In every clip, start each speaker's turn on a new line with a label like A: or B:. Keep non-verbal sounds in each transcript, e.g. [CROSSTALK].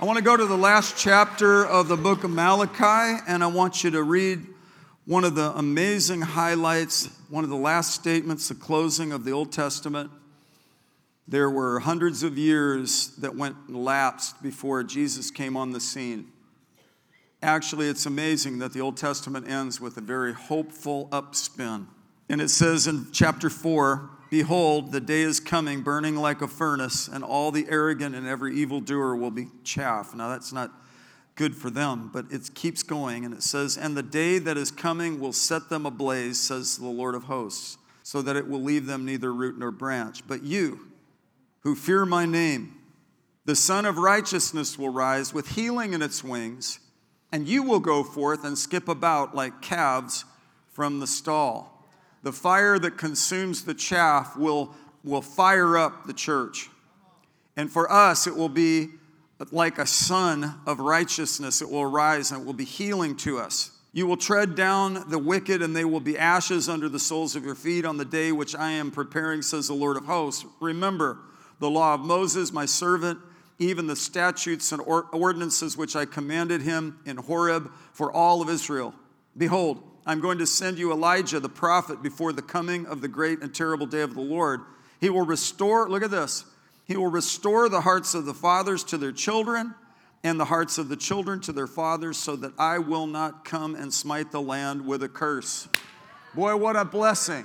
A: I want to go to the last chapter of the book of Malachi, and I want you to read one of the amazing highlights, one of the last statements, the closing of the Old Testament. There were hundreds of years that went lapsed before Jesus came on the scene. Actually, it's amazing that the Old Testament ends with a very hopeful upspin. And it says in chapter 4 Behold, the day is coming, burning like a furnace, and all the arrogant and every evildoer will be chaff. Now, that's not good for them, but it keeps going. And it says, And the day that is coming will set them ablaze, says the Lord of hosts, so that it will leave them neither root nor branch. But you, who fear my name, the Sun of Righteousness will rise with healing in its wings and you will go forth and skip about like calves from the stall. The fire that consumes the chaff will, will fire up the church. And for us, it will be like a sun of righteousness. It will arise and it will be healing to us. You will tread down the wicked, and they will be ashes under the soles of your feet on the day which I am preparing, says the Lord of hosts. Remember the law of Moses, my servant even the statutes and ordinances which I commanded him in Horeb for all of Israel. Behold, I'm going to send you Elijah the prophet before the coming of the great and terrible day of the Lord. He will restore, look at this, he will restore the hearts of the fathers to their children and the hearts of the children to their fathers, so that I will not come and smite the land with a curse. Boy, what a blessing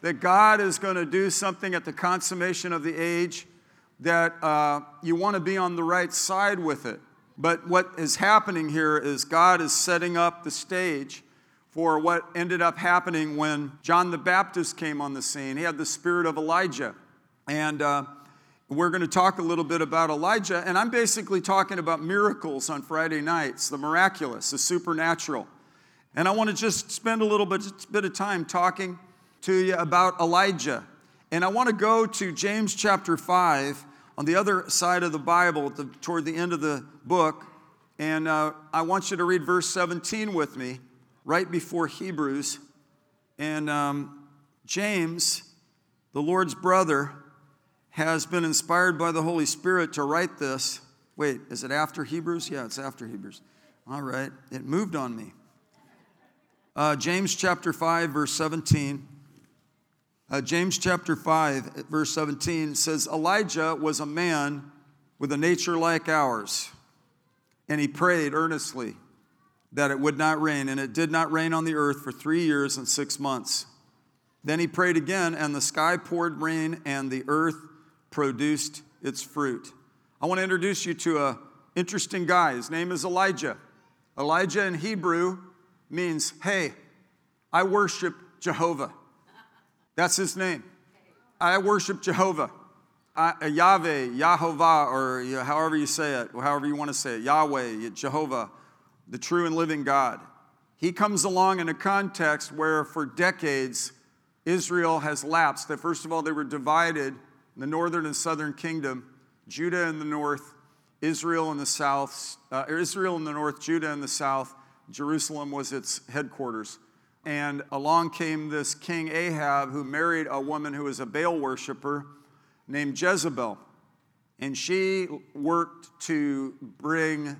A: that God is going to do something at the consummation of the age that uh, you want to be on the right side with it. But what is happening here is God is setting up the stage for what ended up happening when John the Baptist came on the scene. He had the spirit of Elijah. And uh, we're going to talk a little bit about Elijah. And I'm basically talking about miracles on Friday nights the miraculous, the supernatural. And I want to just spend a little bit, bit of time talking to you about Elijah. And I want to go to James chapter 5 on the other side of the Bible, toward the end of the book, and uh, I want you to read verse 17 with me, right before Hebrews. And um, James, the Lord's brother, has been inspired by the Holy Spirit to write this. Wait, is it after Hebrews? Yeah, it's after Hebrews. All right, it moved on me. Uh, James chapter 5, verse 17. Uh, James chapter 5, verse 17 says, Elijah was a man with a nature like ours, and he prayed earnestly that it would not rain, and it did not rain on the earth for three years and six months. Then he prayed again, and the sky poured rain, and the earth produced its fruit. I want to introduce you to an interesting guy. His name is Elijah. Elijah in Hebrew means, hey, I worship Jehovah. That's his name. I worship Jehovah. I, uh, Yahweh, Yahovah, or however you say it, or however you want to say it, Yahweh, Jehovah, the true and living God. He comes along in a context where for decades Israel has lapsed. That first of all, they were divided the northern and southern kingdom, Judah in the north, Israel in the south, uh, Israel in the north, Judah in the south. Jerusalem was its headquarters. And along came this King Ahab who married a woman who was a Baal worshiper named Jezebel. And she worked to bring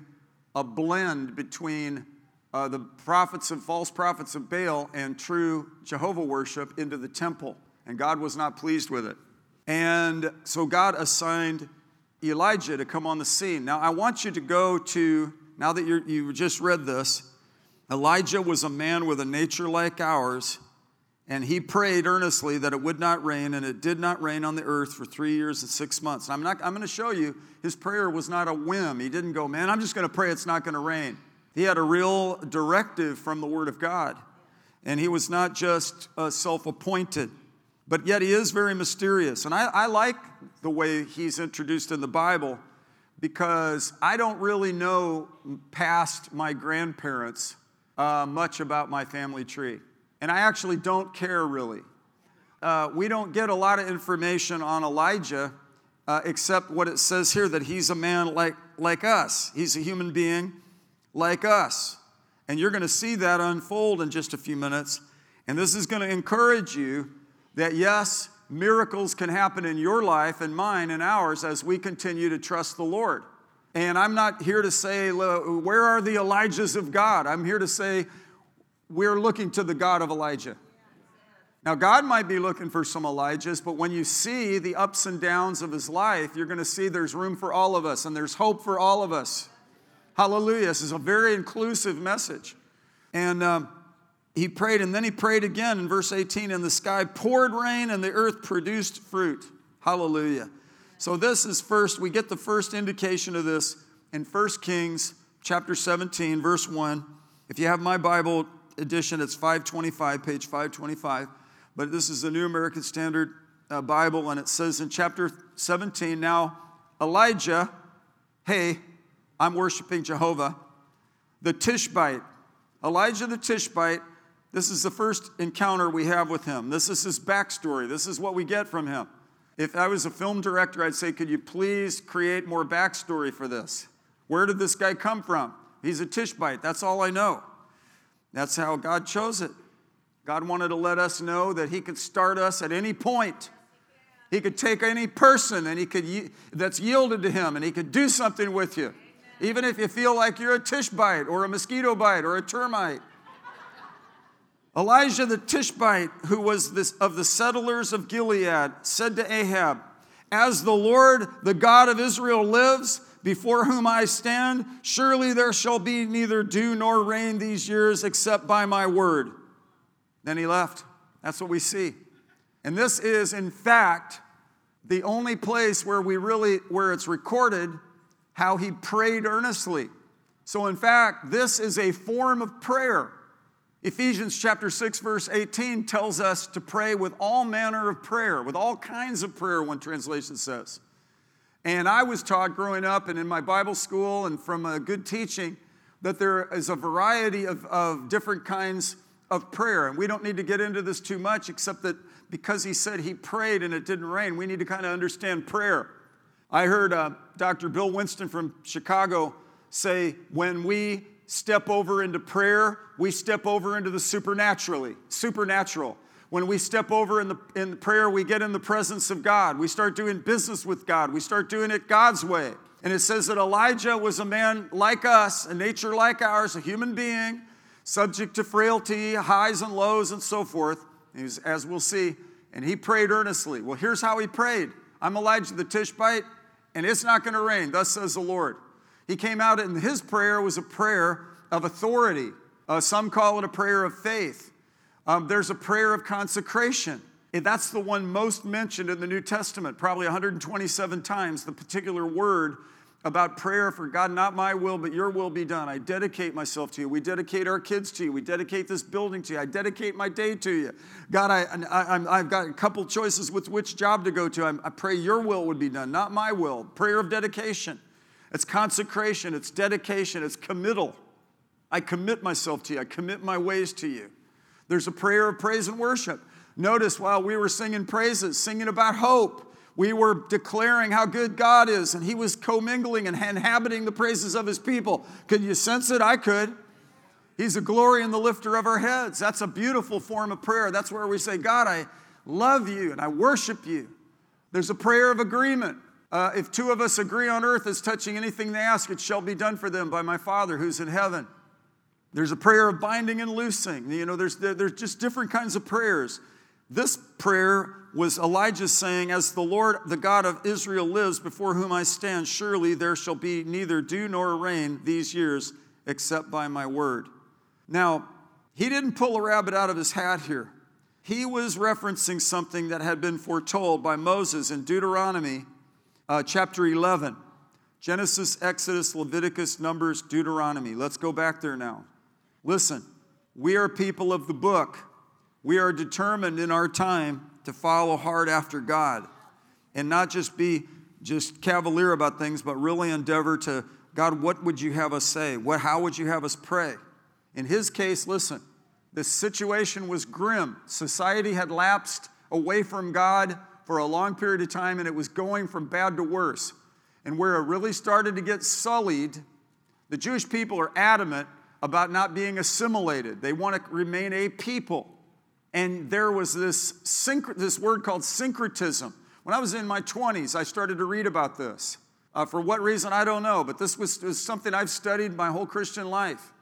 A: a blend between uh, the prophets and false prophets of Baal and true Jehovah worship into the temple. And God was not pleased with it. And so God assigned Elijah to come on the scene. Now, I want you to go to, now that you you just read this, Elijah was a man with a nature like ours, and he prayed earnestly that it would not rain, and it did not rain on the earth for three years and six months. And I'm, not, I'm going to show you his prayer was not a whim. He didn't go, man, I'm just going to pray it's not going to rain. He had a real directive from the Word of God, and he was not just uh, self appointed. But yet he is very mysterious. And I, I like the way he's introduced in the Bible because I don't really know past my grandparents uh, much about my family tree. And I actually don't care really. Uh, we don't get a lot of information on Elijah uh, except what it says here that he's a man like, like us. He's a human being like us. And you're going to see that unfold in just a few minutes. And this is going to encourage you that yes, miracles can happen in your life and mine and ours as we continue to trust the Lord. And I'm not here to say, where are the Elijahs of God? I'm here to say, we're looking to the God of Elijah. Now, God might be looking for some Elijahs, but when you see the ups and downs of his life, you're going to see there's room for all of us and there's hope for all of us. Hallelujah. This is a very inclusive message. And um, he prayed, and then he prayed again in verse 18 and the sky poured rain and the earth produced fruit. Hallelujah. So, this is first, we get the first indication of this in 1 Kings chapter 17, verse 1. If you have my Bible edition, it's 525, page 525. But this is the New American Standard uh, Bible, and it says in chapter 17 Now, Elijah, hey, I'm worshiping Jehovah, the Tishbite, Elijah the Tishbite, this is the first encounter we have with him. This is his backstory. This is what we get from him. If I was a film director, I'd say, Could you please create more backstory for this? Where did this guy come from? He's a Tishbite. That's all I know. That's how God chose it. God wanted to let us know that He could start us at any point. He could take any person and He could that's yielded to Him and He could do something with you. Even if you feel like you're a Tishbite or a mosquito bite or a termite. Elijah the Tishbite, who was this, of the settlers of Gilead, said to Ahab, As the Lord, the God of Israel, lives, before whom I stand, surely there shall be neither dew nor rain these years except by my word. Then he left. That's what we see. And this is, in fact, the only place where we really, where it's recorded how he prayed earnestly. So, in fact, this is a form of prayer. Ephesians chapter 6 verse 18 tells us to pray with all manner of prayer, with all kinds of prayer one translation says. And I was taught growing up and in my Bible school and from a good teaching that there is a variety of, of different kinds of prayer. And we don't need to get into this too much, except that because he said he prayed and it didn't rain, we need to kind of understand prayer. I heard uh, Dr. Bill Winston from Chicago say, when we step over into prayer, we step over into the supernaturally, supernatural. When we step over in the in prayer, we get in the presence of God. We start doing business with God. We start doing it God's way. And it says that Elijah was a man like us, a nature like ours, a human being, subject to frailty, highs and lows, and so forth. Was, as we'll see, and he prayed earnestly. Well, here's how he prayed I'm Elijah the Tishbite, and it's not going to rain, thus says the Lord. He came out and his prayer was a prayer of authority. Uh, some call it a prayer of faith. Um, there's a prayer of consecration. That's the one most mentioned in the New Testament, probably 127 times, the particular word about prayer for God, not my will, but your will be done. I dedicate myself to you. We dedicate our kids to you. We dedicate this building to you. I dedicate my day to you. God, I, I, have got a couple choices with which job to go to. I, I pray your will would be done, not my will. Prayer of dedication. It's consecration, it's dedication, it's committal. I commit myself to you, I commit my ways to you. There's a prayer of praise and worship. Notice while we were singing praises, singing about hope, we were declaring how good God is, and He was commingling and inhabiting the praises of His people. Could you sense it? I could. He's a glory and the lifter of our heads. That's a beautiful form of prayer. That's where we say, God, I love you and I worship you. There's a prayer of agreement. Uh, if two of us agree on earth as touching anything they ask, it shall be done for them by my Father who's in heaven. There's a prayer of binding and loosing. You know, there's, there's just different kinds of prayers. This prayer was Elijah saying, As the Lord, the God of Israel, lives before whom I stand, surely there shall be neither dew nor rain these years except by my word. Now, he didn't pull a rabbit out of his hat here. He was referencing something that had been foretold by Moses in Deuteronomy uh, chapter 11 Genesis, Exodus, Leviticus, Numbers, Deuteronomy. Let's go back there now. Listen, we are people of the book. We are determined in our time to follow hard after God and not just be just cavalier about things, but really endeavor to God, what would you have us say? What, how would you have us pray? In his case, listen, the situation was grim. Society had lapsed away from God for a long period of time, and it was going from bad to worse. And where it really started to get sullied, the Jewish people are adamant about not being assimilated. They want to remain a people. And there was this, synch- this word called syncretism. When I was in my 20s, I started to read about this. Uh, for what reason, I don't know, but this was, was something I've studied my whole Christian life.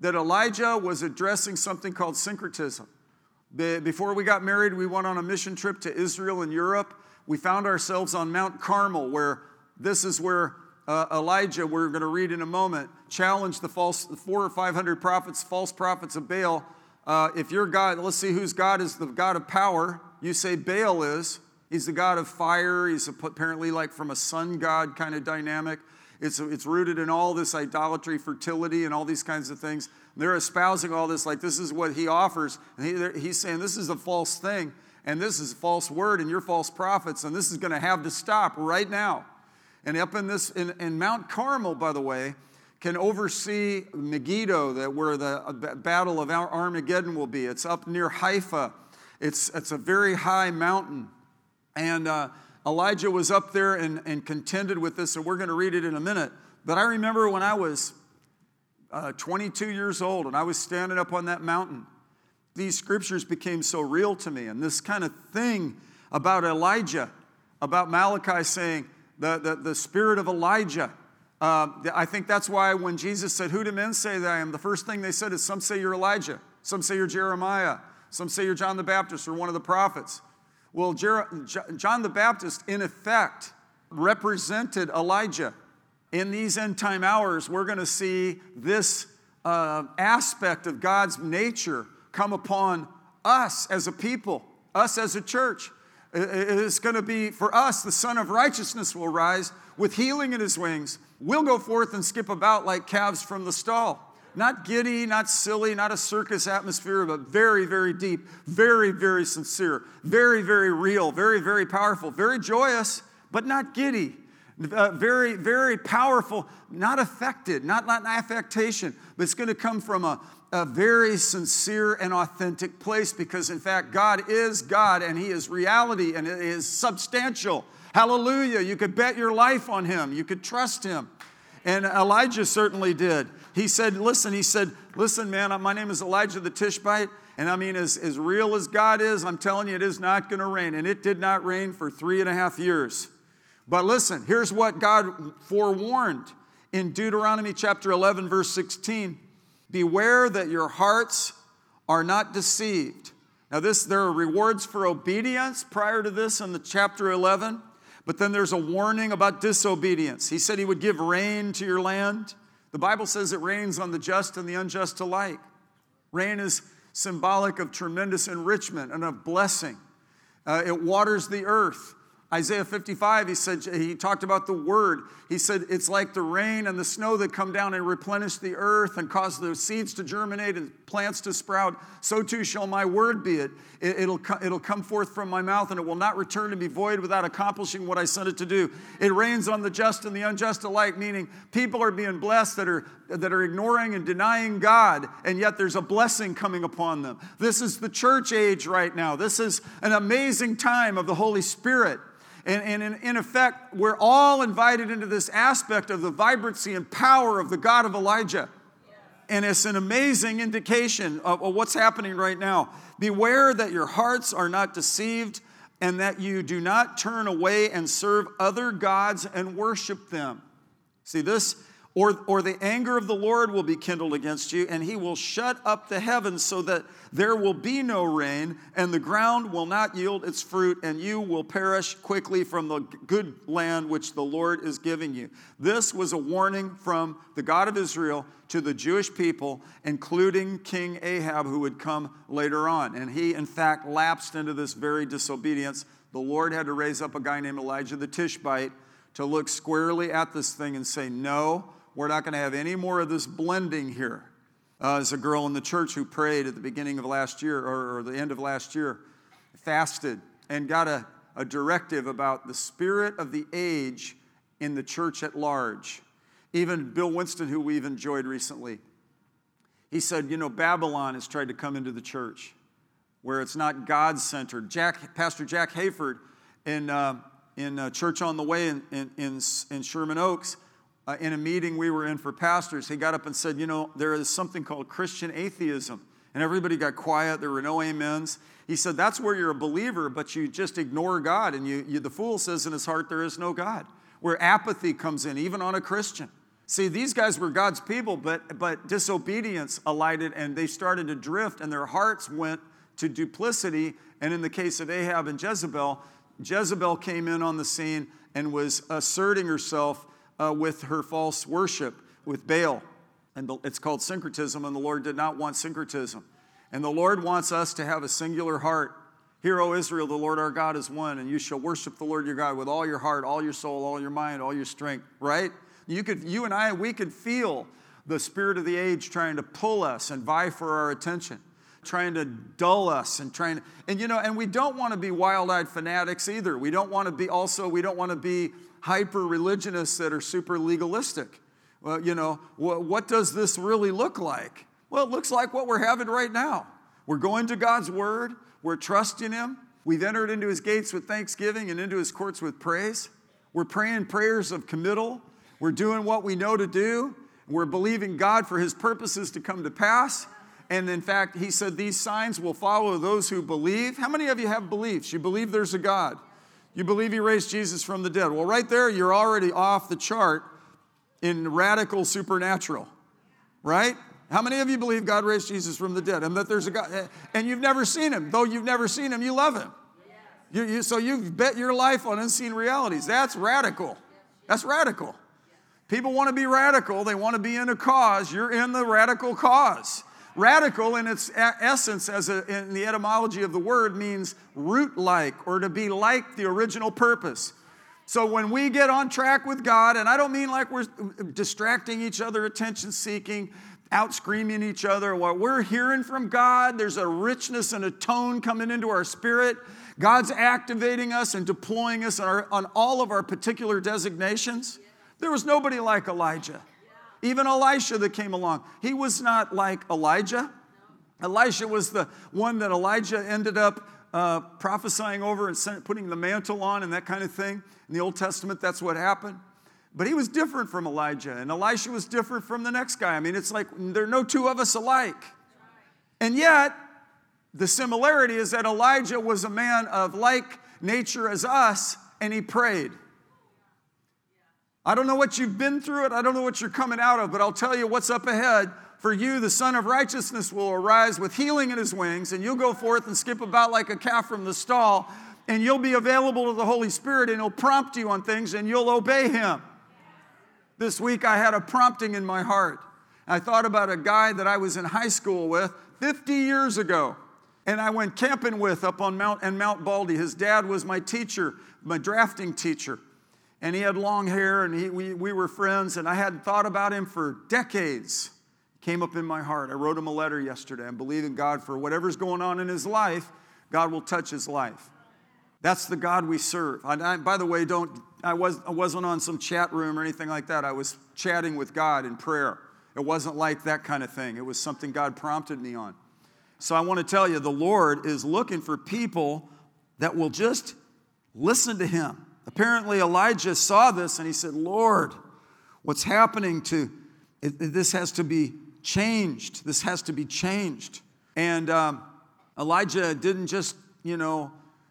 A: That Elijah was addressing something called syncretism. Before we got married, we went on a mission trip to Israel and Europe. We found ourselves on Mount Carmel, where this is where uh, Elijah, we're going to read in a moment, challenged the false four or five hundred prophets, false prophets of Baal. Uh, if your God, let's see whose God is the God of power. You say Baal is. He's the God of fire. He's apparently like from a sun god kind of dynamic. It's, it's rooted in all this idolatry, fertility, and all these kinds of things. They're espousing all this like this is what he offers. And he, he's saying this is a false thing, and this is a false word, and you're false prophets, and this is going to have to stop right now. And up in this, in, in Mount Carmel, by the way, can oversee Megiddo, that where the uh, battle of Armageddon will be. It's up near Haifa. It's, it's a very high mountain. And uh, Elijah was up there and, and contended with this, and we're going to read it in a minute. But I remember when I was uh, 22 years old and I was standing up on that mountain, these scriptures became so real to me. And this kind of thing about Elijah, about Malachi saying, the, the, the spirit of Elijah. Uh, I think that's why when Jesus said, Who do men say that I am? The first thing they said is, Some say you're Elijah, some say you're Jeremiah, some say you're John the Baptist or one of the prophets. Well, Jer- John the Baptist, in effect, represented Elijah. In these end time hours, we're going to see this uh, aspect of God's nature come upon us as a people, us as a church. It's going to be for us, the Son of Righteousness will rise with healing in his wings. We'll go forth and skip about like calves from the stall. Not giddy, not silly, not a circus atmosphere, but very, very deep, very, very sincere, very, very real, very, very powerful, very joyous, but not giddy. Uh, very, very powerful, not affected, not, not affectation, but it's going to come from a, a very sincere and authentic place because, in fact, God is God and He is reality and it is substantial. Hallelujah. You could bet your life on Him, you could trust Him. And Elijah certainly did. He said, Listen, he said, Listen, man, my name is Elijah the Tishbite. And I mean, as, as real as God is, I'm telling you, it is not going to rain. And it did not rain for three and a half years. But listen, here's what God forewarned in Deuteronomy chapter 11, verse 16. Beware that your hearts are not deceived. Now, this there are rewards for obedience prior to this in the chapter 11, but then there's a warning about disobedience. He said he would give rain to your land. The Bible says it rains on the just and the unjust alike. Rain is symbolic of tremendous enrichment and of blessing. Uh, it waters the earth. Isaiah 55, he said, he talked about the word. He said, it's like the rain and the snow that come down and replenish the earth and cause the seeds to germinate and plants to sprout. So too shall my word be it. it will it'll come forth from my mouth and it will not return to be void without accomplishing what I sent it to do. It rains on the just and the unjust alike, meaning people are being blessed that are, that are ignoring and denying God, and yet there's a blessing coming upon them. This is the church age right now. This is an amazing time of the Holy Spirit. And, and in, in, effect, we're all invited into this aspect of the vibrancy and power of the God of Elijah. And it's an amazing indication of, of what's happening right now. Beware that your hearts are not deceived and that you do not turn away and serve other gods and worship them. See, this or, or the anger of the Lord will be kindled against you, and he will shut up the heavens so that there will be no rain, and the ground will not yield its fruit, and you will perish quickly from the good land which the Lord is giving you. This was a warning from the God of Israel to the Jewish people, including King Ahab, who would come later on. And he, in fact, lapsed into this very disobedience. The Lord had to raise up a guy named Elijah the Tishbite to look squarely at this thing and say, No, we're not going to have any more of this blending here. Uh, there's a girl in the church who prayed at the beginning of last year or, or the end of last year, fasted, and got a, a directive about the spirit of the age in the church at large. Even Bill Winston, who we've enjoyed recently, he said, You know, Babylon has tried to come into the church where it's not God centered. Jack, Pastor Jack Hayford in, uh, in uh, Church on the Way in, in, in Sherman Oaks uh, in a meeting we were in for pastors, he got up and said, You know, there is something called Christian atheism. And everybody got quiet. There were no amens. He said, That's where you're a believer, but you just ignore God. And you, you, the fool says in his heart, There is no God. where apathy comes in, even on a Christian. See, these guys were God's people, but, but disobedience alighted and they started to drift, and their hearts went to duplicity. And in the case of Ahab and Jezebel, Jezebel came in on the scene and was asserting herself uh, with her false worship with Baal. And it's called syncretism, and the Lord did not want syncretism. And the Lord wants us to have a singular heart. Hear, O Israel, the Lord our God is one, and you shall worship the Lord your God with all your heart, all your soul, all your mind, all your strength, right? You could, you and I, we could feel the spirit of the age trying to pull us and vie for our attention, trying to dull us and trying to, and you know, and we don't want to be wild-eyed fanatics either. We don't want to be also, we don't want to be hyper religionists that are super legalistic. Well, you know, what, what does this really look like? Well, it looks like what we're having right now. We're going to God's word, we're trusting Him. We've entered into His gates with thanksgiving and into His courts with praise. We're praying prayers of committal. We're doing what we know to do. We're believing God for His purposes to come to pass. And in fact, He said, These signs will follow those who believe. How many of you have beliefs? You believe there's a God. You believe He raised Jesus from the dead. Well, right there, you're already off the chart in radical supernatural, right? How many of you believe God raised Jesus from the dead and that there's a God? And you've never seen him. Though you've never seen him, you love him. You, you, so you've bet your life on unseen realities. That's radical. That's radical. People want to be radical, they want to be in a cause. You're in the radical cause. Radical, in its essence, as a, in the etymology of the word, means root like or to be like the original purpose. So when we get on track with God, and I don't mean like we're distracting each other, attention seeking, out screaming each other. What we're hearing from God, there's a richness and a tone coming into our spirit. God's activating us and deploying us on, our, on all of our particular designations. There was nobody like Elijah. Even Elisha that came along, he was not like Elijah. Elisha was the one that Elijah ended up uh, prophesying over and putting the mantle on and that kind of thing. In the Old Testament, that's what happened. But he was different from Elijah, and Elisha was different from the next guy. I mean, it's like there are no two of us alike. And yet, the similarity is that Elijah was a man of like nature as us, and he prayed. I don't know what you've been through it, I don't know what you're coming out of, but I'll tell you what's up ahead. For you, the Son of Righteousness will arise with healing in his wings, and you'll go forth and skip about like a calf from the stall, and you'll be available to the Holy Spirit, and he'll prompt you on things, and you'll obey him. This week I had a prompting in my heart. I thought about a guy that I was in high school with 50 years ago. And I went camping with up on Mount and Mount Baldy. His dad was my teacher, my drafting teacher. And he had long hair and he, we, we were friends. And I hadn't thought about him for decades. Came up in my heart. I wrote him a letter yesterday. I'm believing God for whatever's going on in his life, God will touch his life. That's the God we serve. I, I, by the way, don't I, was, I wasn't on some chat room or anything like that. I was chatting with God in prayer. It wasn't like that kind of thing. It was something God prompted me on. So I want to tell you, the Lord is looking for people that will just listen to Him. Apparently, Elijah saw this and he said, Lord, what's happening to this has to be changed. This has to be changed. And um, Elijah didn't just, you know,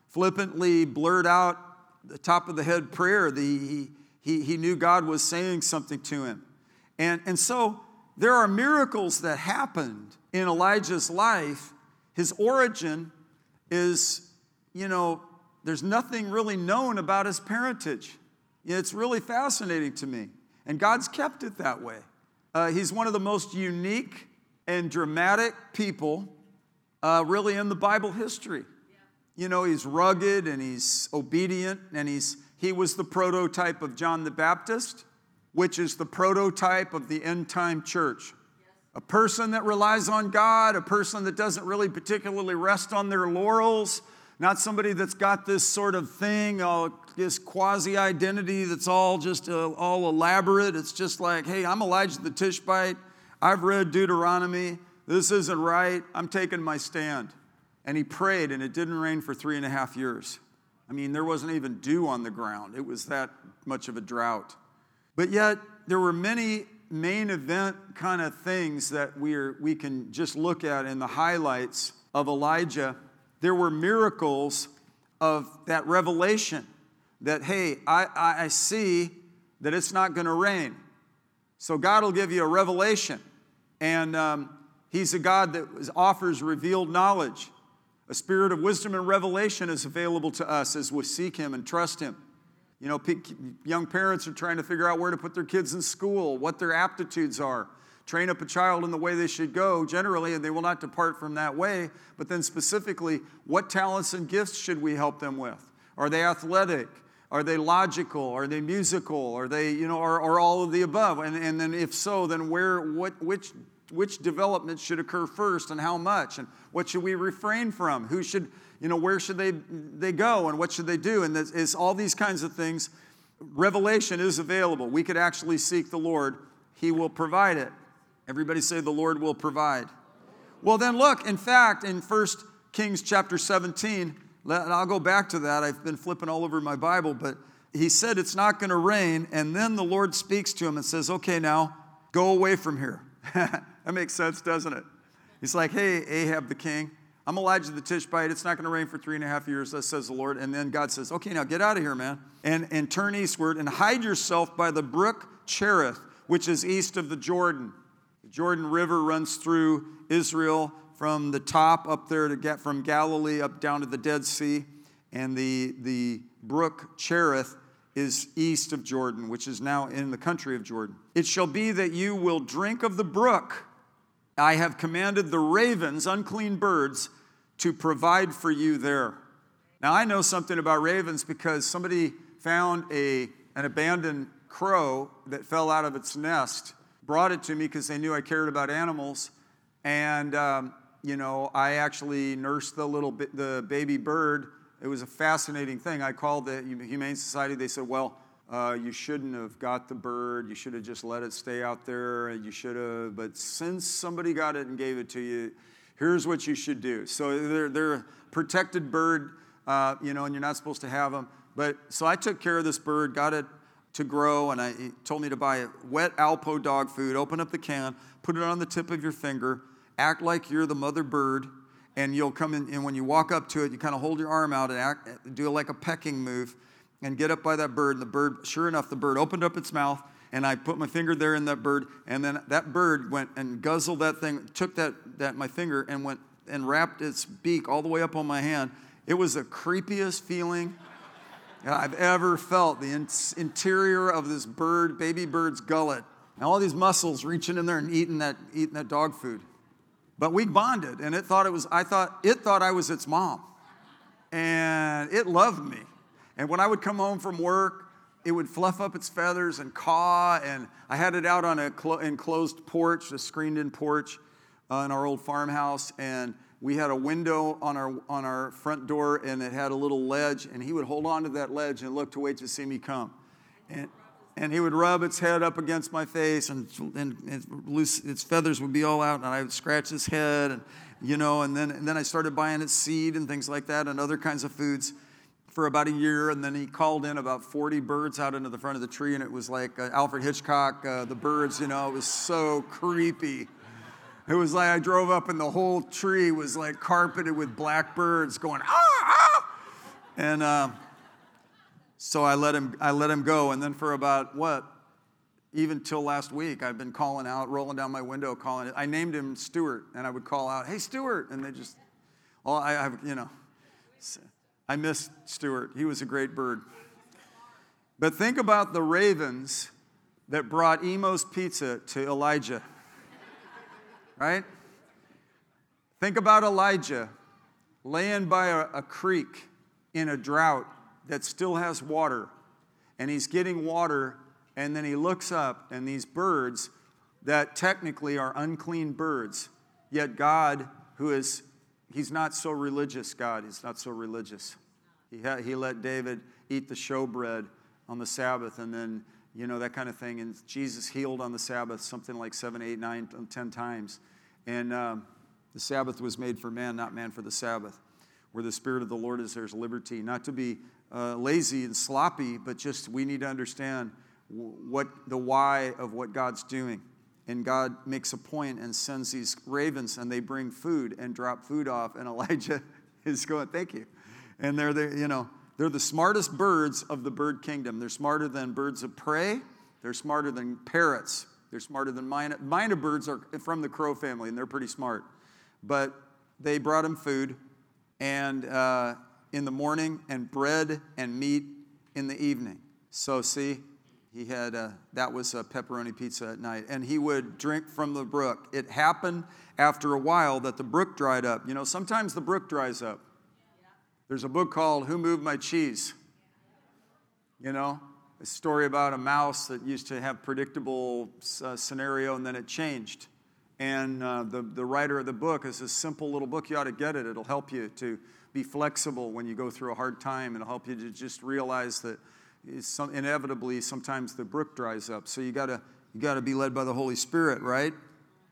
A: flippantly blurt out the top of the head prayer. The, he, he knew God was saying something to him. And, and so there are miracles that happened in Elijah's life. His origin is, you know, there's nothing really known about his parentage. It's really fascinating to me. And God's kept it that way. Uh, he's one of the most unique and dramatic people, uh, really, in the Bible history you know, he's rugged and he's obedient and he's, he was the prototype of John the Baptist, which is the prototype of the end time church. A person that relies on God, a person that doesn't really particularly rest on their laurels, not somebody that's got this sort of thing, uh, this quasi identity that's all just uh, all elaborate. It's just like, hey, I'm Elijah the Tishbite. I've read Deuteronomy. This isn't right. I'm taking my stand. And he prayed, and it didn't rain for three and a half years. I mean, there wasn't even dew on the ground, it was that much of a drought. But yet, there were many main event kind of things that we're, we can just look at in the highlights of Elijah. There were miracles of that revelation that, hey, I, I see that it's not going to rain. So God will give you a revelation. And um, He's a God that offers revealed knowledge. A spirit of wisdom and revelation is available to us as we seek Him and trust Him. You know, young parents are trying to figure out where to put their kids in school, what their aptitudes are. Train up a child in the way they should go, generally, and they will not depart from that way. But then, specifically, what talents and gifts should we help them with? Are they athletic? Are they logical? Are they musical? Are they, you know, are, are all of the above? And, and then, if so, then where, what, which which development should occur first and how much and what should we refrain from who should you know where should they they go and what should they do and it's all these kinds of things revelation is available we could actually seek the lord he will provide it everybody say the lord will provide well then look in fact in First kings chapter 17 and i'll go back to that i've been flipping all over my bible but he said it's not going to rain and then the lord speaks to him and says okay now go away from here [LAUGHS] that makes sense, doesn't it? He's like, hey, Ahab the king, I'm Elijah the Tishbite. It's not going to rain for three and a half years, thus says the Lord. And then God says, okay, now get out of here, man, and, and turn eastward and hide yourself by the brook Cherith, which is east of the Jordan. The Jordan River runs through Israel from the top up there to get from Galilee up down to the Dead Sea. And the, the brook Cherith is east of Jordan, which is now in the country of Jordan. It shall be that you will drink of the brook. I have commanded the ravens, unclean birds, to provide for you there. Now, I know something about ravens because somebody found a, an abandoned crow that fell out of its nest, brought it to me because they knew I cared about animals. And, um, you know, I actually nursed the little the baby bird it was a fascinating thing. I called the Humane Society. They said, well, uh, you shouldn't have got the bird. You should have just let it stay out there. You should have, but since somebody got it and gave it to you, here's what you should do. So they're, they're a protected bird, uh, you know, and you're not supposed to have them. But so I took care of this bird, got it to grow, and I, he told me to buy wet Alpo dog food. Open up the can, put it on the tip of your finger, act like you're the mother bird and you'll come in, and when you walk up to it, you kind of hold your arm out and act, do like a pecking move and get up by that bird. And the bird, sure enough, the bird opened up its mouth, and I put my finger there in that bird, and then that bird went and guzzled that thing, took that, that my finger and went and wrapped its beak all the way up on my hand. It was the creepiest feeling I've ever felt. The in- interior of this bird, baby bird's gullet, and all these muscles reaching in there and eating that, eating that dog food. But we bonded, and it thought it was, I thought, it thought I was its mom. And it loved me. And when I would come home from work, it would fluff up its feathers and caw. And I had it out on an enclosed porch, a screened in porch uh, in our old farmhouse. And we had a window on our, on our front door, and it had a little ledge. And he would hold on to that ledge and look to wait to see me come. And, and he would rub its head up against my face, and, and, loose, its feathers would be all out, and I would scratch his head, and you know, and then and then I started buying its seed and things like that, and other kinds of foods for about a year, and then he called in about 40 birds out into the front of the tree, and it was like uh, Alfred Hitchcock, uh, the birds, you know, it was so creepy. It was like I drove up, and the whole tree was like carpeted with blackbirds going ah ah, and. Uh, so I let him, I let him go. And then for about what? Even till last week, I've been calling out, rolling down my window, calling. I named him Stuart, and I would call out, "Hey, Stuart!" And they just, well, I, have, you know, I miss Stuart. He was a great bird. But think about the ravens that brought Imo's Pizza to Elijah, right? Think about Elijah laying by a, a creek in a drought that still has water, and he's getting water, and then he looks up, and these birds that technically are unclean birds, yet God, who is, he's not so religious, God, he's not so religious. He, ha- he let David eat the showbread on the Sabbath, and then, you know, that kind of thing. And Jesus healed on the Sabbath something like seven, eight, nine, ten times. And um, the Sabbath was made for man, not man for the Sabbath. Where the Spirit of the Lord is, there's liberty. Not to be uh, lazy and sloppy, but just we need to understand what the why of what God's doing. And God makes a point and sends these ravens, and they bring food and drop food off. And [LAUGHS] Elijah is going, "Thank you," and they're there, you know. They're the smartest birds of the bird kingdom. They're smarter than birds of prey, they're smarter than parrots, they're smarter than. Myna birds are from the crow family, and they're pretty smart. But they brought him food, and uh, in the morning, and bread and meat in the evening. So, see, he had uh, that was a pepperoni pizza at night, and he would drink from the brook. It happened after a while that the brook dried up. You know, sometimes the brook dries up. There's a book called Who Moved My Cheese? You know, a story about a mouse that used to have predictable uh, scenario and then it changed. And uh, the, the writer of the book is a simple little book. You ought to get it. It'll help you to be flexible when you go through a hard time. It'll help you to just realize that some, inevitably sometimes the brook dries up. So you gotta you gotta be led by the Holy Spirit, right?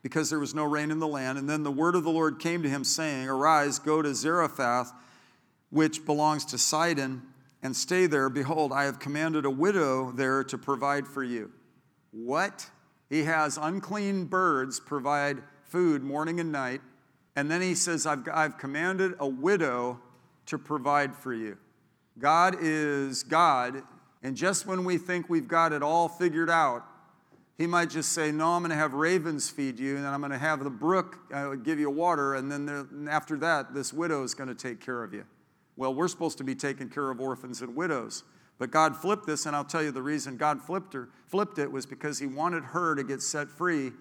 A: Because there was no rain in the land. And then the word of the Lord came to him, saying, Arise, go to Zarephath, which belongs to Sidon, and stay there. Behold, I have commanded a widow there to provide for you. What? He has unclean birds provide food morning and night. And then he says, I've, I've commanded a widow to provide for you. God is God, and just when we think we've got it all figured out, he might just say, No, I'm going to have ravens feed you, and then I'm going to have the brook uh, give you water, and then there, after that, this widow is going to take care of you. Well, we're supposed to be taking care of orphans and widows. But God flipped this, and I'll tell you the reason God flipped her, flipped it was because He wanted her to get set free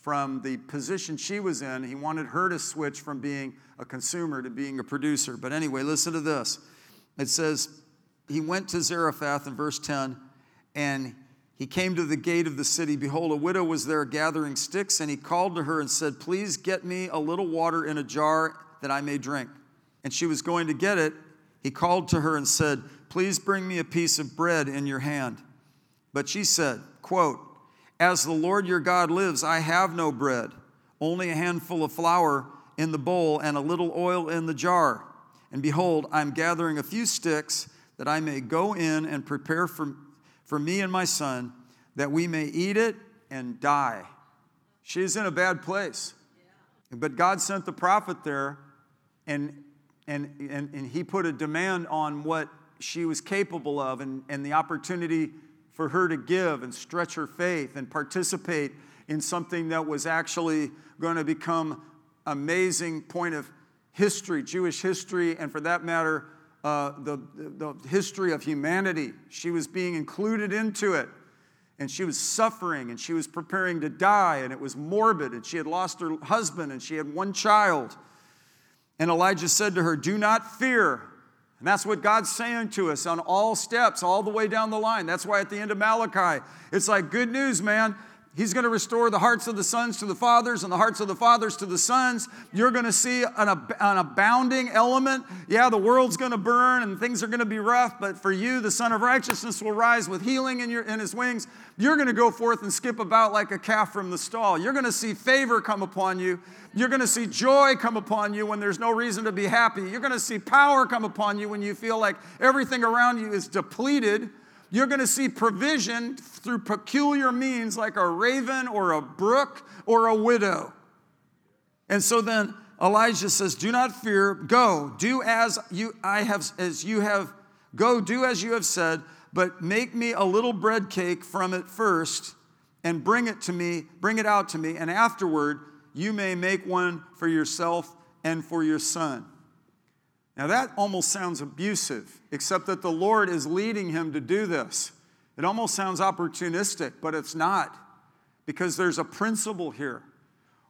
A: from the position she was in. He wanted her to switch from being a consumer to being a producer. But anyway, listen to this. It says, he went to Zarephath in verse 10, and he came to the gate of the city. Behold, a widow was there gathering sticks, and he called to her and said, Please get me a little water in a jar that I may drink. And she was going to get it. He called to her and said, Please bring me a piece of bread in your hand. But she said, quote, As the Lord your God lives, I have no bread, only a handful of flour in the bowl and a little oil in the jar. And behold, I'm gathering a few sticks that I may go in and prepare for, for me and my son, that we may eat it and die. She's in a bad place. But God sent the prophet there, and, and, and, and he put a demand on what she was capable of and, and the opportunity for her to give and stretch her faith and participate in something that was actually going to become amazing point of history, Jewish history, and for that matter, uh, the, the history of humanity. She was being included into it. And she was suffering and she was preparing to die, and it was morbid, and she had lost her husband and she had one child. And Elijah said to her, Do not fear. And that's what God's saying to us on all steps, all the way down the line. That's why at the end of Malachi, it's like, Good news, man. He's going to restore the hearts of the sons to the fathers and the hearts of the fathers to the sons. You're going to see an, ab- an abounding element. Yeah, the world's going to burn and things are going to be rough, but for you, the Son of Righteousness will rise with healing in, your, in his wings. You're going to go forth and skip about like a calf from the stall. You're going to see favor come upon you. You're going to see joy come upon you when there's no reason to be happy. You're going to see power come upon you when you feel like everything around you is depleted you're going to see provision through peculiar means like a raven or a brook or a widow. And so then Elijah says, "Do not fear. Go. Do as you I have as you have go do as you have said, but make me a little bread cake from it first and bring it to me, bring it out to me, and afterward you may make one for yourself and for your son." Now, that almost sounds abusive, except that the Lord is leading him to do this. It almost sounds opportunistic, but it's not, because there's a principle here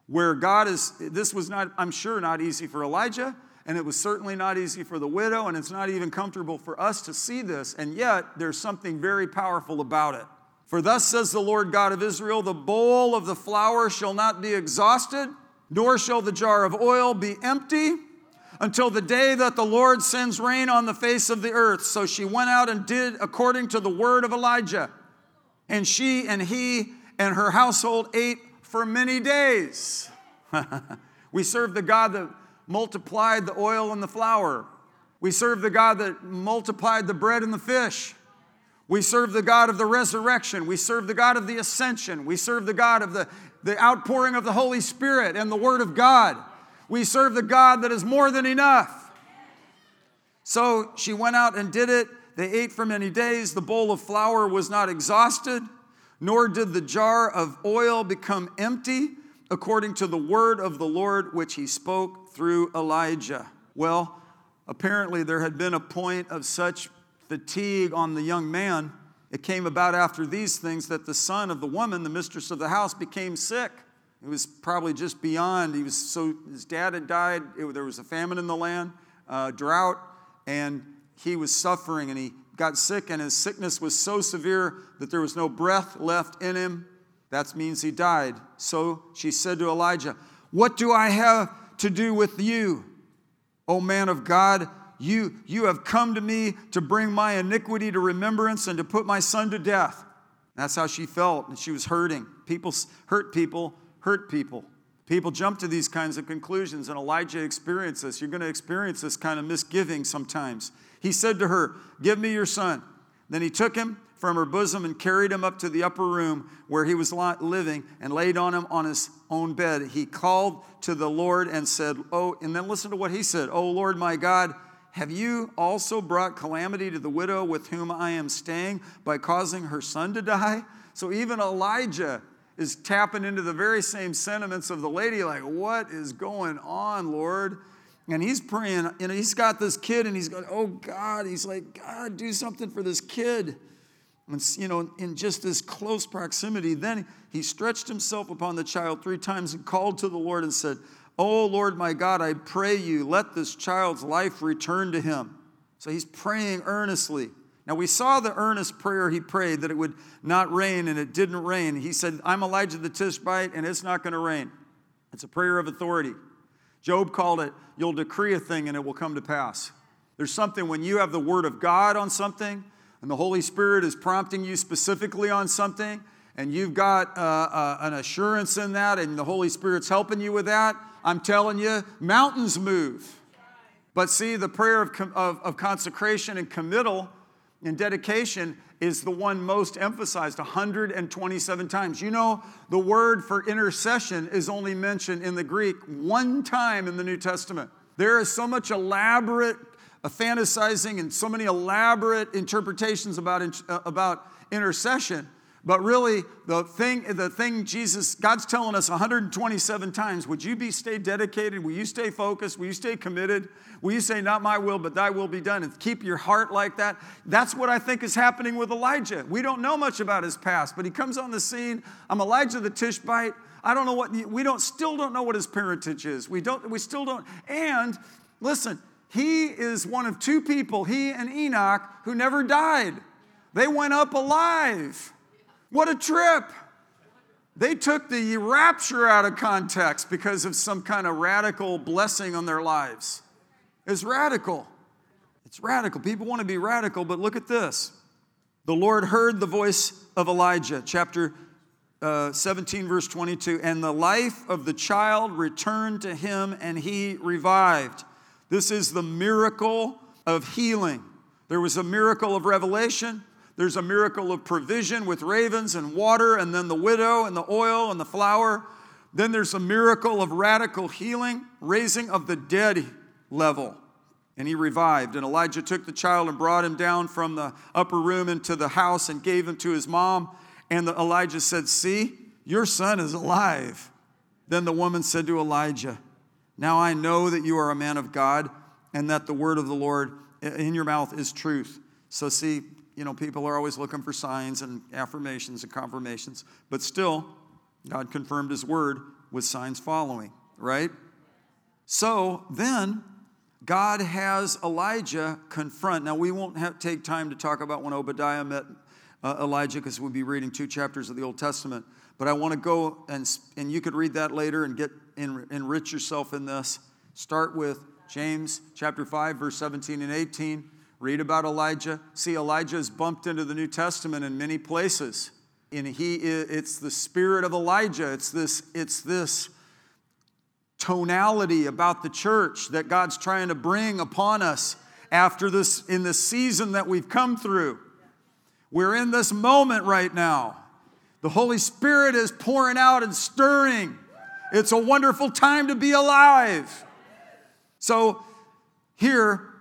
A: where God is, this was not, I'm sure, not easy for Elijah, and it was certainly not easy for the widow, and it's not even comfortable for us to see this, and yet there's something very powerful about it. For thus says the Lord God of Israel the bowl of the flour shall not be exhausted, nor shall the jar of oil be empty until the day that the Lord sends rain on the face of the earth. So she went out and did according to the word of Elijah. And she and he and her household ate for many days. [LAUGHS] we serve the God that multiplied the oil and the flour. We serve the God that multiplied the bread and the fish. We serve the God of the resurrection. We serve the God of the ascension. We serve the God of the, the outpouring of the Holy Spirit and the Word of God. We serve the God that is more than enough. So she went out and did it. They ate for many days. The bowl of flour was not exhausted, nor did the jar of oil become empty, according to the word of the Lord which he spoke through Elijah. Well, apparently there had been a point of such fatigue on the young man. It came about after these things that the son of the woman, the mistress of the house, became sick. It was probably just beyond. He was so, his dad had died. It, there was a famine in the land, uh, drought, and he was suffering and he got sick, and his sickness was so severe that there was no breath left in him. That means he died. So she said to Elijah, What do I have to do with you, O man of God? You, you have come to me to bring my iniquity to remembrance and to put my son to death. That's how she felt, and she was hurting. People hurt people, hurt people. People jump to these kinds of conclusions, and Elijah experienced this. You're going to experience this kind of misgiving sometimes. He said to her, Give me your son. Then he took him from her bosom and carried him up to the upper room where he was living and laid on him on his own bed. He called to the Lord and said, Oh, and then listen to what he said, Oh Lord my God, have you also brought calamity to the widow with whom I am staying by causing her son to die? So even Elijah is tapping into the very same sentiments of the lady, like, What is going on, Lord? And he's praying, you know, he's got this kid, and he's going, Oh God, he's like, God, do something for this kid. And, you know, in just this close proximity, then he stretched himself upon the child three times and called to the Lord and said, Oh Lord my God, I pray you, let this child's life return to him. So he's praying earnestly. Now we saw the earnest prayer he prayed that it would not rain, and it didn't rain. He said, I'm Elijah the Tishbite, and it's not going to rain. It's a prayer of authority. Job called it, You'll decree a thing and it will come to pass. There's something when you have the word of God on something, and the Holy Spirit is prompting you specifically on something, and you've got uh, uh, an assurance in that, and the Holy Spirit's helping you with that, I'm telling you, mountains move. But see, the prayer of, of, of consecration and committal and dedication is the one most emphasized 127 times. You know, the word for intercession is only mentioned in the Greek one time in the New Testament. There is so much elaborate fantasizing and so many elaborate interpretations about, uh, about intercession but really, the thing, the thing Jesus, God's telling us 127 times, would you be stay dedicated? Will you stay focused? Will you stay committed? Will you say, not my will, but thy will be done? And keep your heart like that. That's what I think is happening with Elijah. We don't know much about his past, but he comes on the scene. I'm Elijah the Tishbite. I don't know what, we don't, still don't know what his parentage is. We don't, we still don't. And listen, he is one of two people, he and Enoch, who never died. They went up alive. What a trip! They took the rapture out of context because of some kind of radical blessing on their lives. It's radical. It's radical. People want to be radical, but look at this. The Lord heard the voice of Elijah, chapter uh, 17, verse 22, and the life of the child returned to him and he revived. This is the miracle of healing. There was a miracle of revelation, there's a miracle of provision with ravens and water, and then the widow and the oil and the flour. Then there's a miracle of radical healing, raising of the dead level. And he revived. And Elijah took the child and brought him down from the upper room into the house and gave him to his mom. And the, Elijah said, See, your son is alive. Then the woman said to Elijah, Now I know that you are a man of God and that the word of the Lord in your mouth is truth. So, see, you know, people are always looking for signs and affirmations and confirmations, but still, God confirmed his word with signs following, right? So then, God has Elijah confront. Now, we won't have, take time to talk about when Obadiah met uh, Elijah because we'll be reading two chapters of the Old Testament. But I want to go and, and you could read that later and get en, enrich yourself in this. Start with James chapter 5, verse 17 and 18. Read about Elijah. See, Elijah is bumped into the New Testament in many places. And he it's the spirit of Elijah. It's this, it's this tonality about the church that God's trying to bring upon us after this in the season that we've come through. We're in this moment right now. The Holy Spirit is pouring out and stirring. It's a wonderful time to be alive. So, here,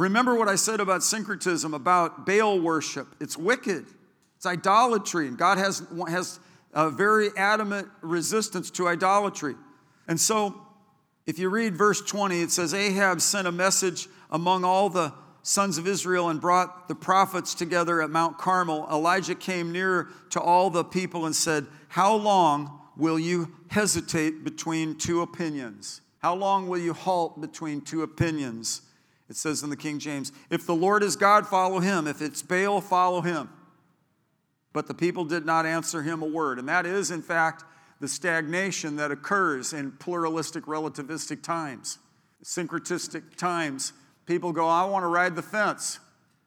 A: Remember what I said about syncretism, about Baal worship. It's wicked, it's idolatry, and God has, has a very adamant resistance to idolatry. And so, if you read verse 20, it says Ahab sent a message among all the sons of Israel and brought the prophets together at Mount Carmel. Elijah came near to all the people and said, How long will you hesitate between two opinions? How long will you halt between two opinions? It says in the King James, if the Lord is God, follow him. If it's Baal, follow him. But the people did not answer him a word. And that is, in fact, the stagnation that occurs in pluralistic, relativistic times, syncretistic times. People go, I want to ride the fence.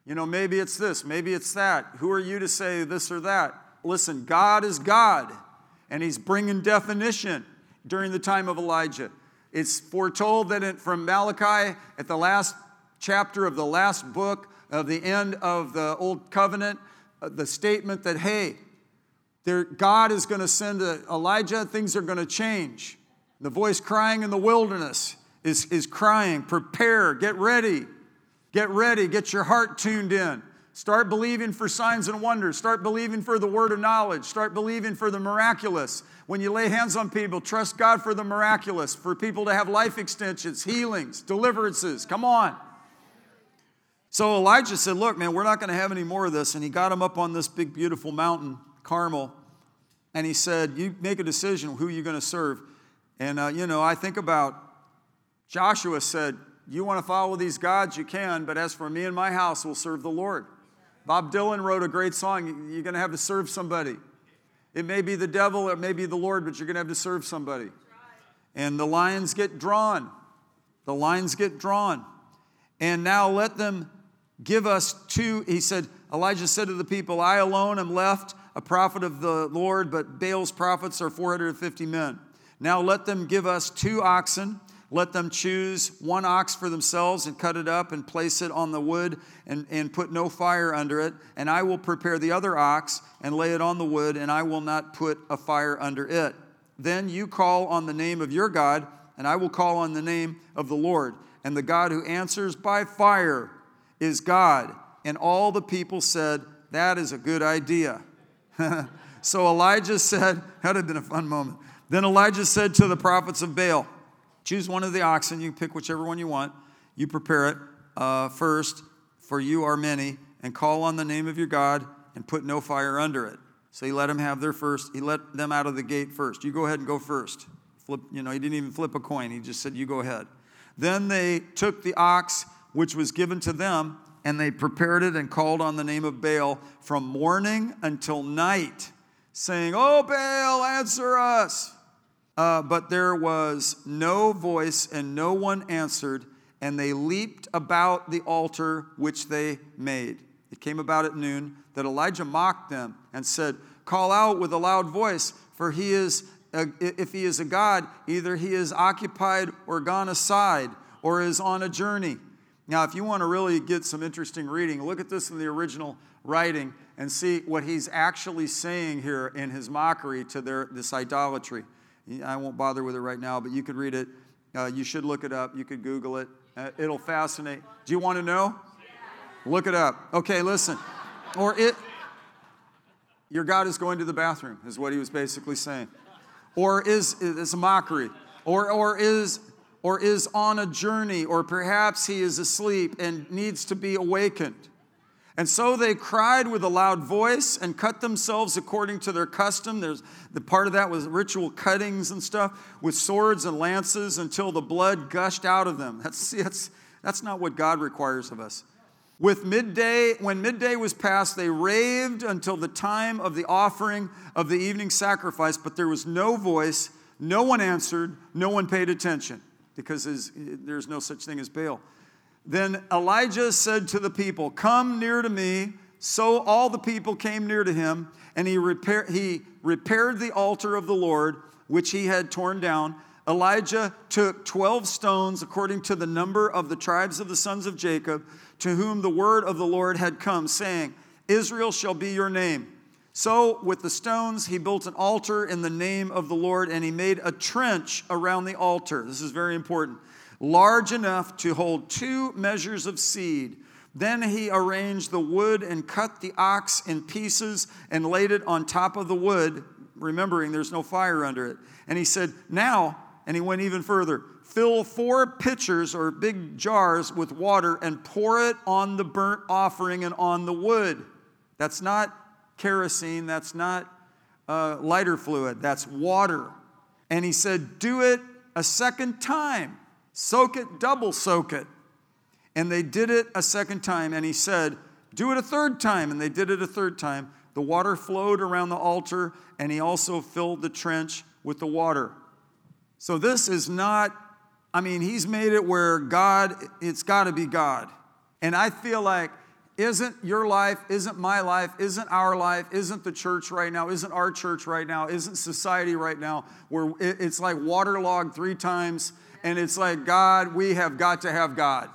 A: You know, maybe it's this, maybe it's that. Who are you to say this or that? Listen, God is God, and He's bringing definition during the time of Elijah. It's foretold that it, from Malachi at the last chapter of the last book of the end of the Old Covenant, uh, the statement that, hey, there, God is going to send Elijah, things are going to change. The voice crying in the wilderness is, is crying, prepare, get ready, get ready, get your heart tuned in. Start believing for signs and wonders. Start believing for the word of knowledge. Start believing for the miraculous. When you lay hands on people, trust God for the miraculous, for people to have life extensions, healings, deliverances. Come on. So Elijah said, Look, man, we're not going to have any more of this. And he got him up on this big, beautiful mountain, Carmel, and he said, You make a decision who you're going to serve. And, uh, you know, I think about Joshua said, You want to follow these gods, you can, but as for me and my house, we'll serve the Lord. Bob Dylan wrote a great song, You're going to have to serve somebody. It may be the devil, it may be the Lord, but you're going to have to serve somebody. And the lions get drawn. The lines get drawn. And now let them Give us two, he said, Elijah said to the people, I alone am left, a prophet of the Lord, but Baal's prophets are 450 men. Now let them give us two oxen. Let them choose one ox for themselves and cut it up and place it on the wood and, and put no fire under it. And I will prepare the other ox and lay it on the wood, and I will not put a fire under it. Then you call on the name of your God, and I will call on the name of the Lord. And the God who answers by fire is God. And all the people said, That is a good idea. [LAUGHS] so Elijah said, [LAUGHS] That had been a fun moment. Then Elijah said to the prophets of Baal, Choose one of the oxen. You pick whichever one you want. You prepare it uh, first, for you are many, and call on the name of your God and put no fire under it. So he let them have their first. He let them out of the gate first. You go ahead and go first. Flip, you know, he didn't even flip a coin. He just said, You go ahead. Then they took the ox which was given to them, and they prepared it and called on the name of Baal from morning until night, saying, Oh, Baal, answer us. Uh, but there was no voice, and no one answered, and they leaped about the altar which they made. It came about at noon that Elijah mocked them and said, Call out with a loud voice, for he is, if he is a God, either he is occupied or gone aside, or is on a journey. Now, if you want to really get some interesting reading, look at this in the original writing and see what he's actually saying here in his mockery to their, this idolatry. I won't bother with it right now, but you could read it. Uh, you should look it up. You could Google it. Uh, it'll fascinate. Do you want to know? Look it up. Okay, listen. Or it, your God is going to the bathroom, is what he was basically saying. Or is, it's a mockery. Or, or is or is on a journey, or perhaps he is asleep and needs to be awakened. And so they cried with a loud voice and cut themselves according to their custom. There's the part of that was ritual cuttings and stuff with swords and lances until the blood gushed out of them. That's, that's, that's not what God requires of us. With midday, when midday was past, they raved until the time of the offering of the evening sacrifice, but there was no voice, no one answered, no one paid attention because there's no such thing as Baal. Then Elijah said to the people, Come near to me. So all the people came near to him, and he, repair, he repaired the altar of the Lord, which he had torn down. Elijah took 12 stones according to the number of the tribes of the sons of Jacob, to whom the word of the Lord had come, saying, Israel shall be your name. So, with the stones, he built an altar in the name of the Lord, and he made a trench around the altar. This is very important. large enough to hold two measures of seed. Then he arranged the wood and cut the ox in pieces and laid it on top of the wood, remembering there's no fire under it. And he said, Now, and he went even further, fill four pitchers or big jars with water and pour it on the burnt offering and on the wood. That's not kerosene, that's not uh, lighter fluid, that's water. And he said, Do it a second time. Soak it, double soak it. And they did it a second time. And he said, Do it a third time. And they did it a third time. The water flowed around the altar, and he also filled the trench with the water. So this is not, I mean, he's made it where God, it's got to be God. And I feel like isn't your life, isn't my life, isn't our life, isn't the church right now, isn't our church right now, isn't society right now, where it's like waterlogged three times, and it's like, God, we have got to have God.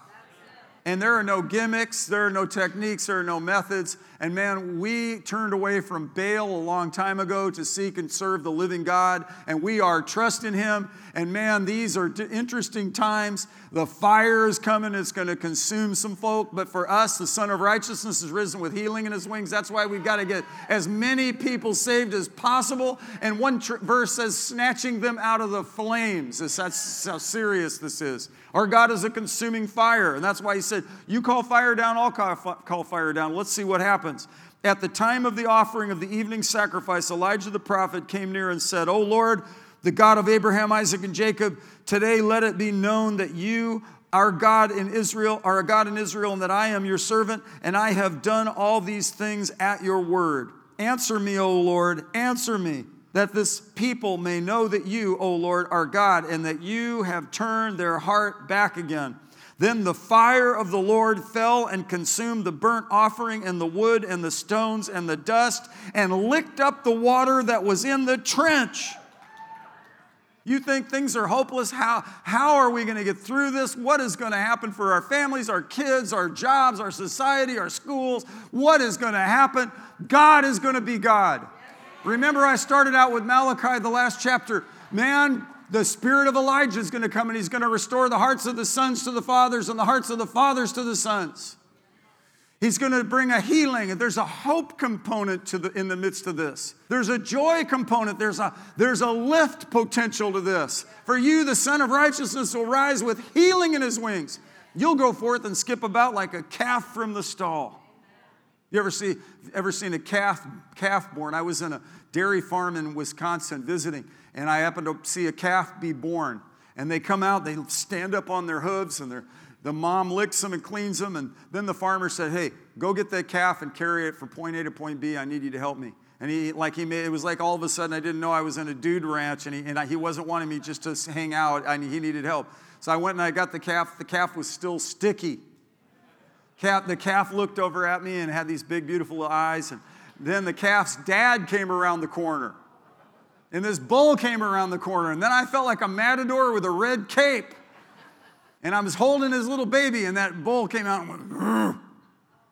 A: And there are no gimmicks, there are no techniques, there are no methods. And man, we turned away from Baal a long time ago to seek and serve the living God, and we are trusting Him. And man, these are interesting times. The fire is coming, it's going to consume some folk. But for us, the Son of Righteousness is risen with healing in His wings. That's why we've got to get as many people saved as possible. And one tr- verse says, snatching them out of the flames. That's how serious this is. Our God is a consuming fire. And that's why He said, You call fire down, I'll call fire down. Let's see what happens. At the time of the offering of the evening sacrifice, Elijah the prophet came near and said, O Lord, the God of Abraham, Isaac, and Jacob, today let it be known that you our God in Israel, are a God in Israel, and that I am your servant, and I have done all these things at your word. Answer me, O Lord, answer me, that this people may know that you, O Lord, are God, and that you have turned their heart back again. Then the fire of the Lord fell and consumed the burnt offering and the wood and the stones and the dust and licked up the water that was in the trench. You think things are hopeless? How, how are we going to get through this? What is going to happen for our families, our kids, our jobs, our society, our schools? What is going to happen? God is going to be God. Remember, I started out with Malachi, the last chapter. Man, the spirit of Elijah is going to come and he's going to restore the hearts of the sons to the fathers and the hearts of the fathers to the sons. He's going to bring a healing, there's a hope component to the, in the midst of this. There's a joy component. There's a, there's a lift potential to this. For you, the Son of Righteousness will rise with healing in his wings. You'll go forth and skip about like a calf from the stall. You ever see ever seen a calf calf born? I was in a dairy farm in Wisconsin visiting, and I happened to see a calf be born. And they come out, they stand up on their hooves, and the mom licks them and cleans them. And then the farmer said, Hey, go get that calf and carry it from point A to point B. I need you to help me. And he, like he made, it was like all of a sudden I didn't know I was in a dude ranch, and he, and I, he wasn't wanting me just to hang out. I, he needed help. So I went and I got the calf. The calf was still sticky. Calf, the calf looked over at me and had these big, beautiful eyes. And then the calf's dad came around the corner. And this bull came around the corner. And then I felt like a matador with a red cape. And I was holding his little baby, and that bull came out and went, Grr.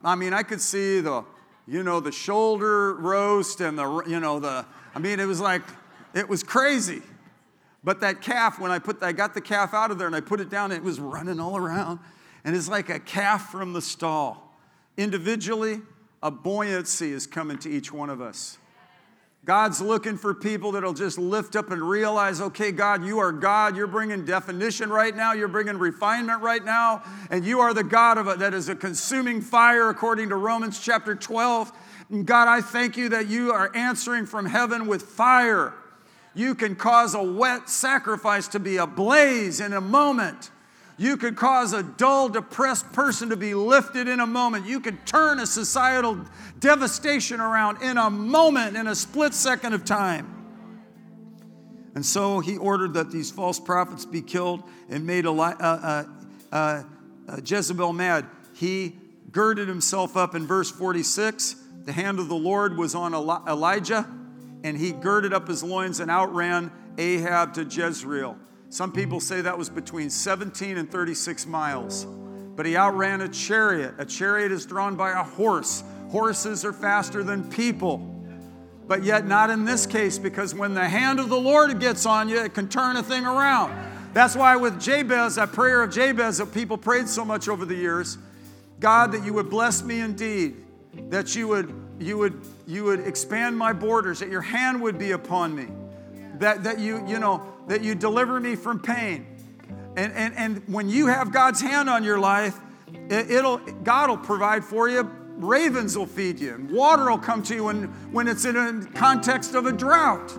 A: I mean, I could see the, you know, the shoulder roast and the, you know, the, I mean, it was like, it was crazy. But that calf, when I put, I got the calf out of there and I put it down, it was running all around. And it's like a calf from the stall. Individually, a buoyancy is coming to each one of us. God's looking for people that'll just lift up and realize, okay, God, you are God. You're bringing definition right now. You're bringing refinement right now. And you are the God of that is a consuming fire, according to Romans chapter 12. And God, I thank you that you are answering from heaven with fire. You can cause a wet sacrifice to be ablaze in a moment. You could cause a dull, depressed person to be lifted in a moment. You could turn a societal devastation around in a moment, in a split second of time. And so he ordered that these false prophets be killed and made Eli- uh, uh, uh, uh Jezebel mad. He girded himself up in verse 46. The hand of the Lord was on Elijah, and he girded up his loins and outran Ahab to Jezreel. Some people say that was between 17 and 36 miles. But he outran a chariot. A chariot is drawn by a horse. Horses are faster than people. But yet, not in this case, because when the hand of the Lord gets on you, it can turn a thing around. That's why with Jabez, that prayer of Jabez that people prayed so much over the years, God, that you would bless me indeed, that you would, you would, you would expand my borders, that your hand would be upon me, that, that you, you know, that you deliver me from pain. And, and, and when you have God's hand on your life, it, it'll, God will provide for you. Ravens will feed you, and water will come to you when, when it's in a context of a drought.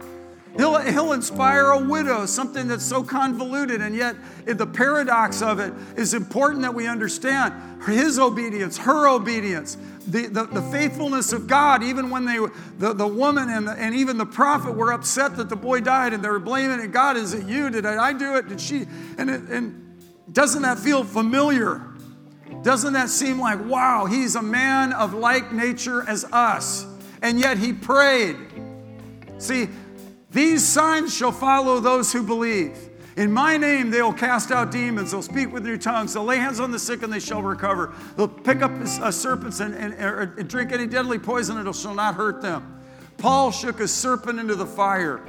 A: He'll, he'll inspire a widow, something that's so convoluted, and yet the paradox of it is important that we understand his obedience, her obedience, the, the, the faithfulness of God, even when they, the, the woman and, the, and even the prophet were upset that the boy died and they were blaming it. God, is it you? Did I do it? Did she? And, it, and doesn't that feel familiar? Doesn't that seem like, wow, he's a man of like nature as us? And yet he prayed. See, these signs shall follow those who believe. In my name, they will cast out demons. They'll speak with new tongues. They'll lay hands on the sick and they shall recover. They'll pick up uh, serpents and, and, and drink any deadly poison and it shall not hurt them. Paul shook a serpent into the fire.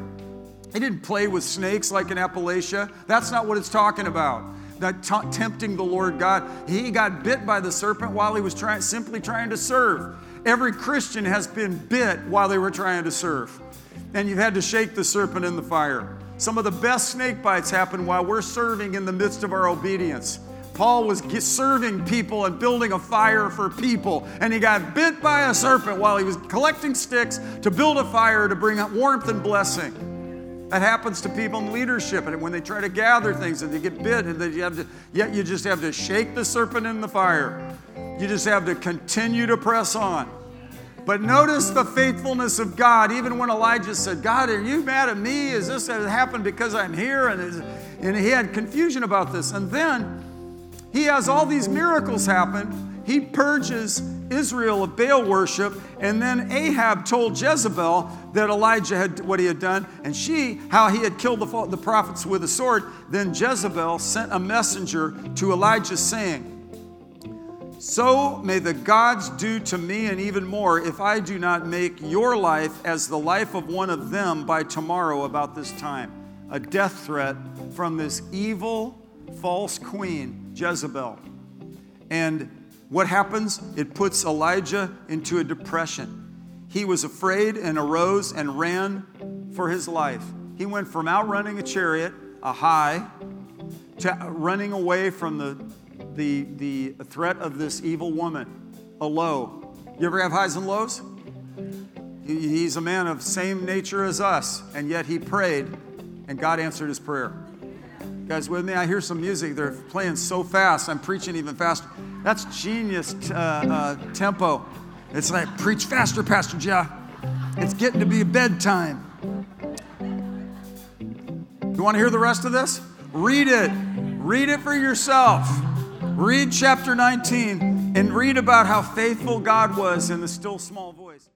A: He didn't play with snakes like in Appalachia. That's not what it's talking about. That t- tempting the Lord God. He got bit by the serpent while he was trying, simply trying to serve. Every Christian has been bit while they were trying to serve and you've had to shake the serpent in the fire. Some of the best snake bites happen while we're serving in the midst of our obedience. Paul was serving people and building a fire for people, and he got bit by a serpent while he was collecting sticks to build a fire to bring warmth and blessing. That happens to people in leadership, and when they try to gather things and they get bit, and you have to, yet you just have to shake the serpent in the fire. You just have to continue to press on. But notice the faithfulness of God, even when Elijah said, God, are you mad at me? Is this happened because I'm here? And, and he had confusion about this. And then he has all these miracles happen. He purges Israel of Baal worship. And then Ahab told Jezebel that Elijah had what he had done, and she, how he had killed the, the prophets with a sword. Then Jezebel sent a messenger to Elijah saying, so may the gods do to me and even more if I do not make your life as the life of one of them by tomorrow about this time. A death threat from this evil, false queen, Jezebel. And what happens? It puts Elijah into a depression. He was afraid and arose and ran for his life. He went from outrunning a chariot, a high, to running away from the the, the threat of this evil woman, a low. You ever have highs and lows? He's a man of same nature as us, and yet he prayed, and God answered his prayer. Guys, with me? I hear some music. They're playing so fast. I'm preaching even faster. That's genius uh, uh, tempo. It's like, preach faster, Pastor Jeff. It's getting to be bedtime. You want to hear the rest of this? Read it. Read it for yourself. Read chapter 19 and read about how faithful God was in the still small voice.